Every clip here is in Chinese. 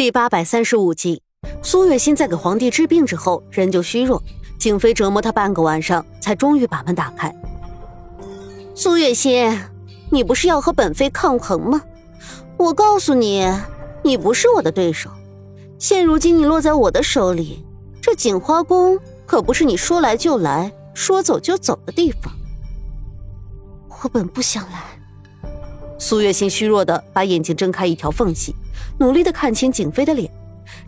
第八百三十五集，苏月心在给皇帝治病之后，人就虚弱。景妃折磨他半个晚上，才终于把门打开。苏月心，你不是要和本妃抗衡吗？我告诉你，你不是我的对手。现如今你落在我的手里，这景花宫可不是你说来就来、说走就走的地方。我本不想来。苏月心虚弱的把眼睛睁开一条缝隙。努力的看清景妃的脸，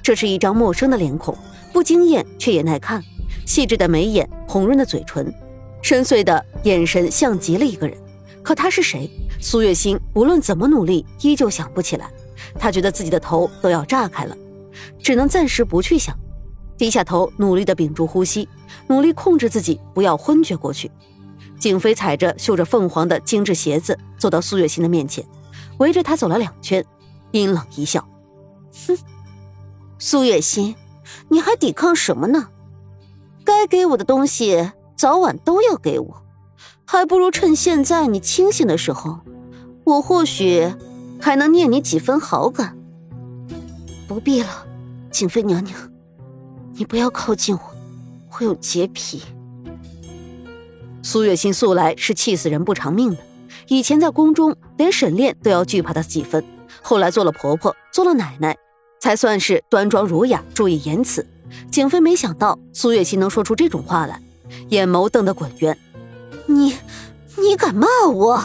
这是一张陌生的脸孔，不惊艳却也耐看，细致的眉眼，红润的嘴唇，深邃的眼神，像极了一个人。可他是谁？苏月心无论怎么努力，依旧想不起来。他觉得自己的头都要炸开了，只能暂时不去想，低下头，努力的屏住呼吸，努力控制自己不要昏厥过去。景妃踩着绣着凤凰的精致鞋子，走到苏月心的面前，围着她走了两圈。阴冷一笑，哼，苏月心，你还抵抗什么呢？该给我的东西早晚都要给我，还不如趁现在你清醒的时候，我或许还能念你几分好感。不必了，景妃娘娘，你不要靠近我，我有洁癖。苏月心素来是气死人不偿命的，以前在宫中连沈炼都要惧怕她几分。后来做了婆婆，做了奶奶，才算是端庄儒雅，注意言辞。景妃没想到苏月心能说出这种话来，眼眸瞪得滚圆。你，你敢骂我？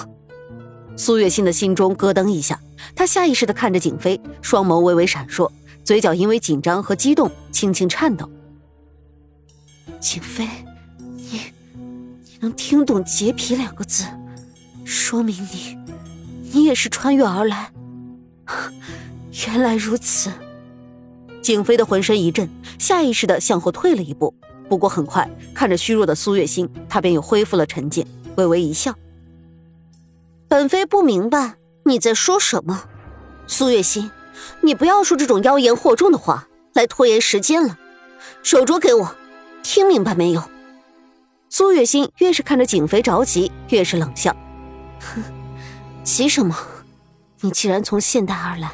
苏月心的心中咯噔一下，她下意识的看着景妃，双眸微微闪烁，嘴角因为紧张和激动轻轻颤抖。景妃，你，你能听懂“洁癖”两个字，说明你，你也是穿越而来。原来如此，景妃的浑身一震，下意识的向后退了一步。不过很快，看着虚弱的苏月心，她便又恢复了沉静，微微一笑：“本妃不明白你在说什么，苏月心，你不要说这种妖言惑众的话来拖延时间了。手镯给我，听明白没有？”苏月心越是看着景妃着急，越是冷笑：“哼，急什么？”你既然从现代而来，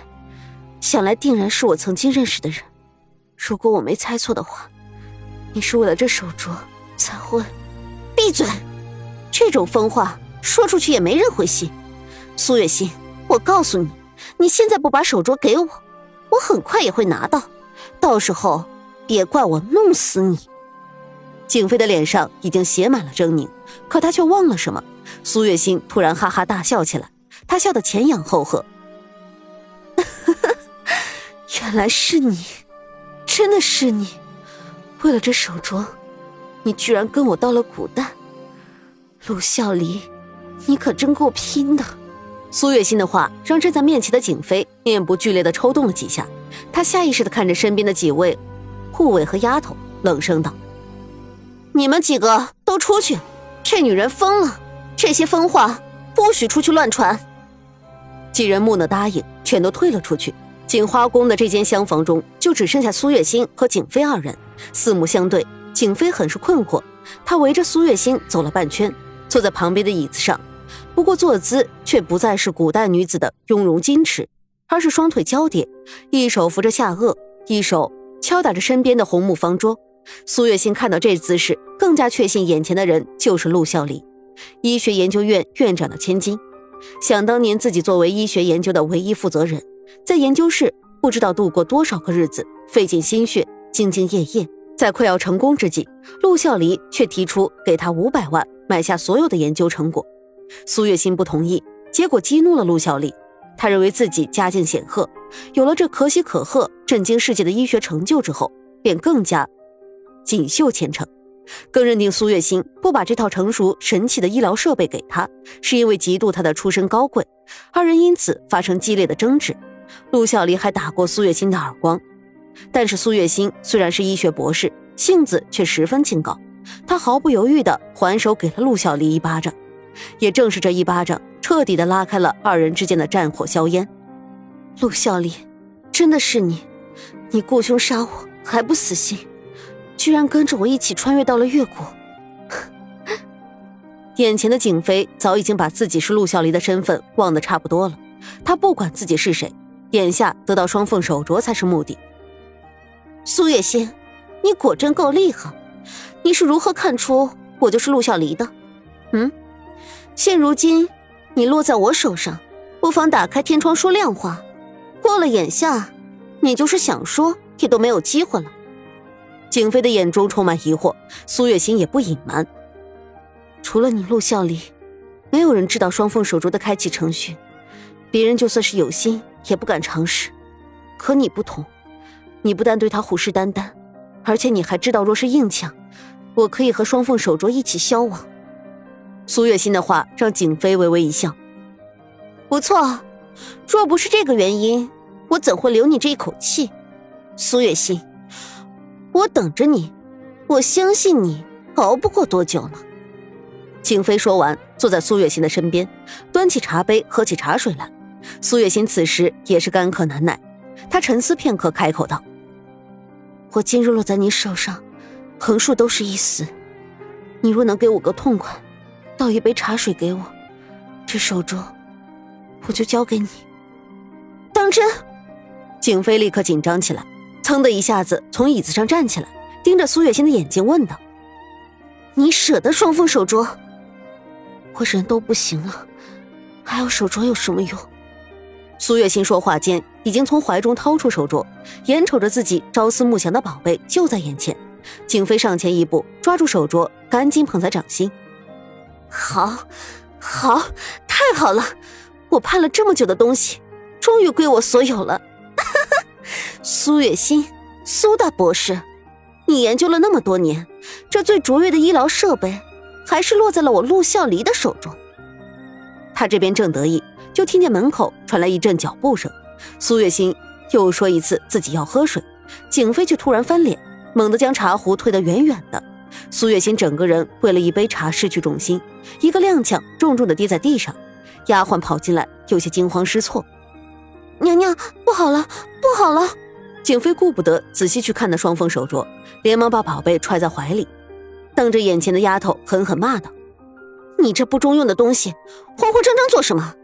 想来定然是我曾经认识的人。如果我没猜错的话，你是为了这手镯才会……闭嘴！这种疯话说出去也没人会信。苏月心，我告诉你，你现在不把手镯给我，我很快也会拿到，到时候别怪我弄死你。景妃的脸上已经写满了狰狞，可她却忘了什么。苏月心突然哈哈大笑起来。他笑得前仰后合，原来是你，真的是你！为了这手镯，你居然跟我到了古代。陆孝离，你可真够拼的！苏月心的话让站在面前的景妃面部剧烈的抽动了几下，她下意识的看着身边的几位护卫和丫头，冷声道：“你们几个都出去！这女人疯了，这些疯话不许出去乱传。”几人木讷答应，全都退了出去。锦花宫的这间厢房中，就只剩下苏月心和景妃二人，四目相对。景妃很是困惑，她围着苏月心走了半圈，坐在旁边的椅子上，不过坐姿却不再是古代女子的雍容矜持，而是双腿交叠，一手扶着下颚，一手敲打着身边的红木方桌。苏月心看到这姿势，更加确信眼前的人就是陆孝离，医学研究院院长的千金。想当年，自己作为医学研究的唯一负责人，在研究室不知道度过多少个日子，费尽心血，兢兢业业。在快要成功之际，陆孝离却提出给他五百万，买下所有的研究成果。苏月心不同意，结果激怒了陆孝离。他认为自己家境显赫，有了这可喜可贺、震惊世界的医学成就之后，便更加锦绣前程。更认定苏月心不把这套成熟神奇的医疗设备给他，是因为嫉妒他的出身高贵，二人因此发生激烈的争执。陆小离还打过苏月心的耳光，但是苏月心虽然是医学博士，性子却十分清高，他毫不犹豫地还手给了陆小离一巴掌。也正是这一巴掌，彻底的拉开了二人之间的战火硝烟。陆小离，真的是你？你雇凶杀我还不死心？居然跟着我一起穿越到了越国。眼前的景妃早已经把自己是陆小离的身份忘得差不多了。她不管自己是谁，眼下得到双凤手镯才是目的。苏月心，你果真够厉害！你是如何看出我就是陆小离的？嗯，现如今你落在我手上，不妨打开天窗说亮话。过了眼下，你就是想说也都没有机会了。景飞的眼中充满疑惑，苏月心也不隐瞒。除了你陆孝离，没有人知道双凤手镯的开启程序，别人就算是有心也不敢尝试。可你不同，你不但对他虎视眈眈，而且你还知道，若是硬抢，我可以和双凤手镯一起消亡。苏月心的话让景飞微微一笑。不错，若不是这个原因，我怎会留你这一口气？苏月心，我等着你，我相信你熬不过多久了。景飞说完，坐在苏月心的身边，端起茶杯喝起茶水来。苏月心此时也是干渴难耐，她沉思片刻，开口道：“我今日落在你手上，横竖都是一死。你若能给我个痛快，倒一杯茶水给我，这手中我就交给你。”当真？景飞立刻紧张起来，噌的一下子从椅子上站起来，盯着苏月心的眼睛问道：“你舍得双凤手镯？”我人都不行了，还有手镯有什么用？苏月心说话间，已经从怀中掏出手镯，眼瞅着自己朝思暮想的宝贝就在眼前，景飞上前一步，抓住手镯，赶紧捧在掌心。好，好，太好了！我盼了这么久的东西，终于归我所有了。苏月心，苏大博士，你研究了那么多年，这最卓越的医疗设备。还是落在了我陆孝离的手中。他这边正得意，就听见门口传来一阵脚步声。苏月心又说一次自己要喝水，景飞却突然翻脸，猛地将茶壶推得远远的。苏月心整个人为了一杯茶失去重心，一个踉跄，重重的跌在地上。丫鬟跑进来，有些惊慌失措：“娘娘，不好了，不好了！”景飞顾不得仔细去看那双凤手镯，连忙把宝贝揣在怀里。瞪着眼前的丫头，狠狠骂道：“你这不中用的东西，慌慌张张做什么？”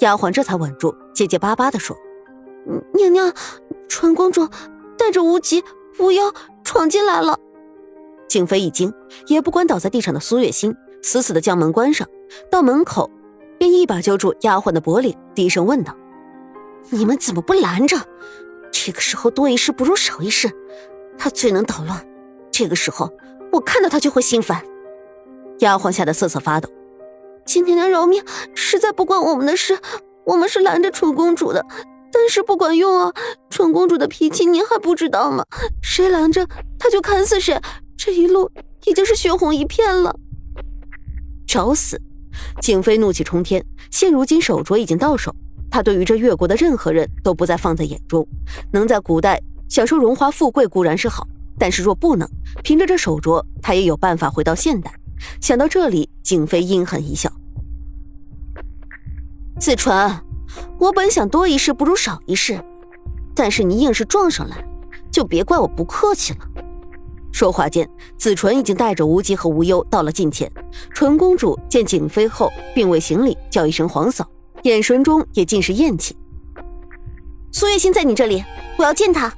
丫鬟这才稳住，结结巴巴的说：“娘娘，纯公主带着无极巫妖闯进来了。”景妃一惊，也不管倒在地上的苏月心，死死的将门关上。到门口，便一把揪住丫鬟的脖领，低声问道：“你们怎么不拦着？这个时候多一事不如少一事，他最能捣乱。这个时候。”我看到他就会心烦，丫鬟吓得瑟瑟发抖。请娘娘饶命，实在不关我们的事，我们是拦着纯公主的，但是不管用啊！纯公主的脾气您还不知道吗？谁拦着她就砍死谁，这一路已经是血红一片了。找死！景妃怒气冲天，现如今手镯已经到手，他对于这越国的任何人都不再放在眼中，能在古代享受荣华富贵固然是好。但是若不能凭着这手镯，他也有办法回到现代。想到这里，景妃阴狠一笑：“子纯，我本想多一事不如少一事，但是你硬是撞上来，就别怪我不客气了。”说话间，子纯已经带着无极和无忧到了近前。纯公主见景妃后，并未行礼，叫一声“皇嫂”，眼神中也尽是厌弃。苏月心在你这里，我要见她。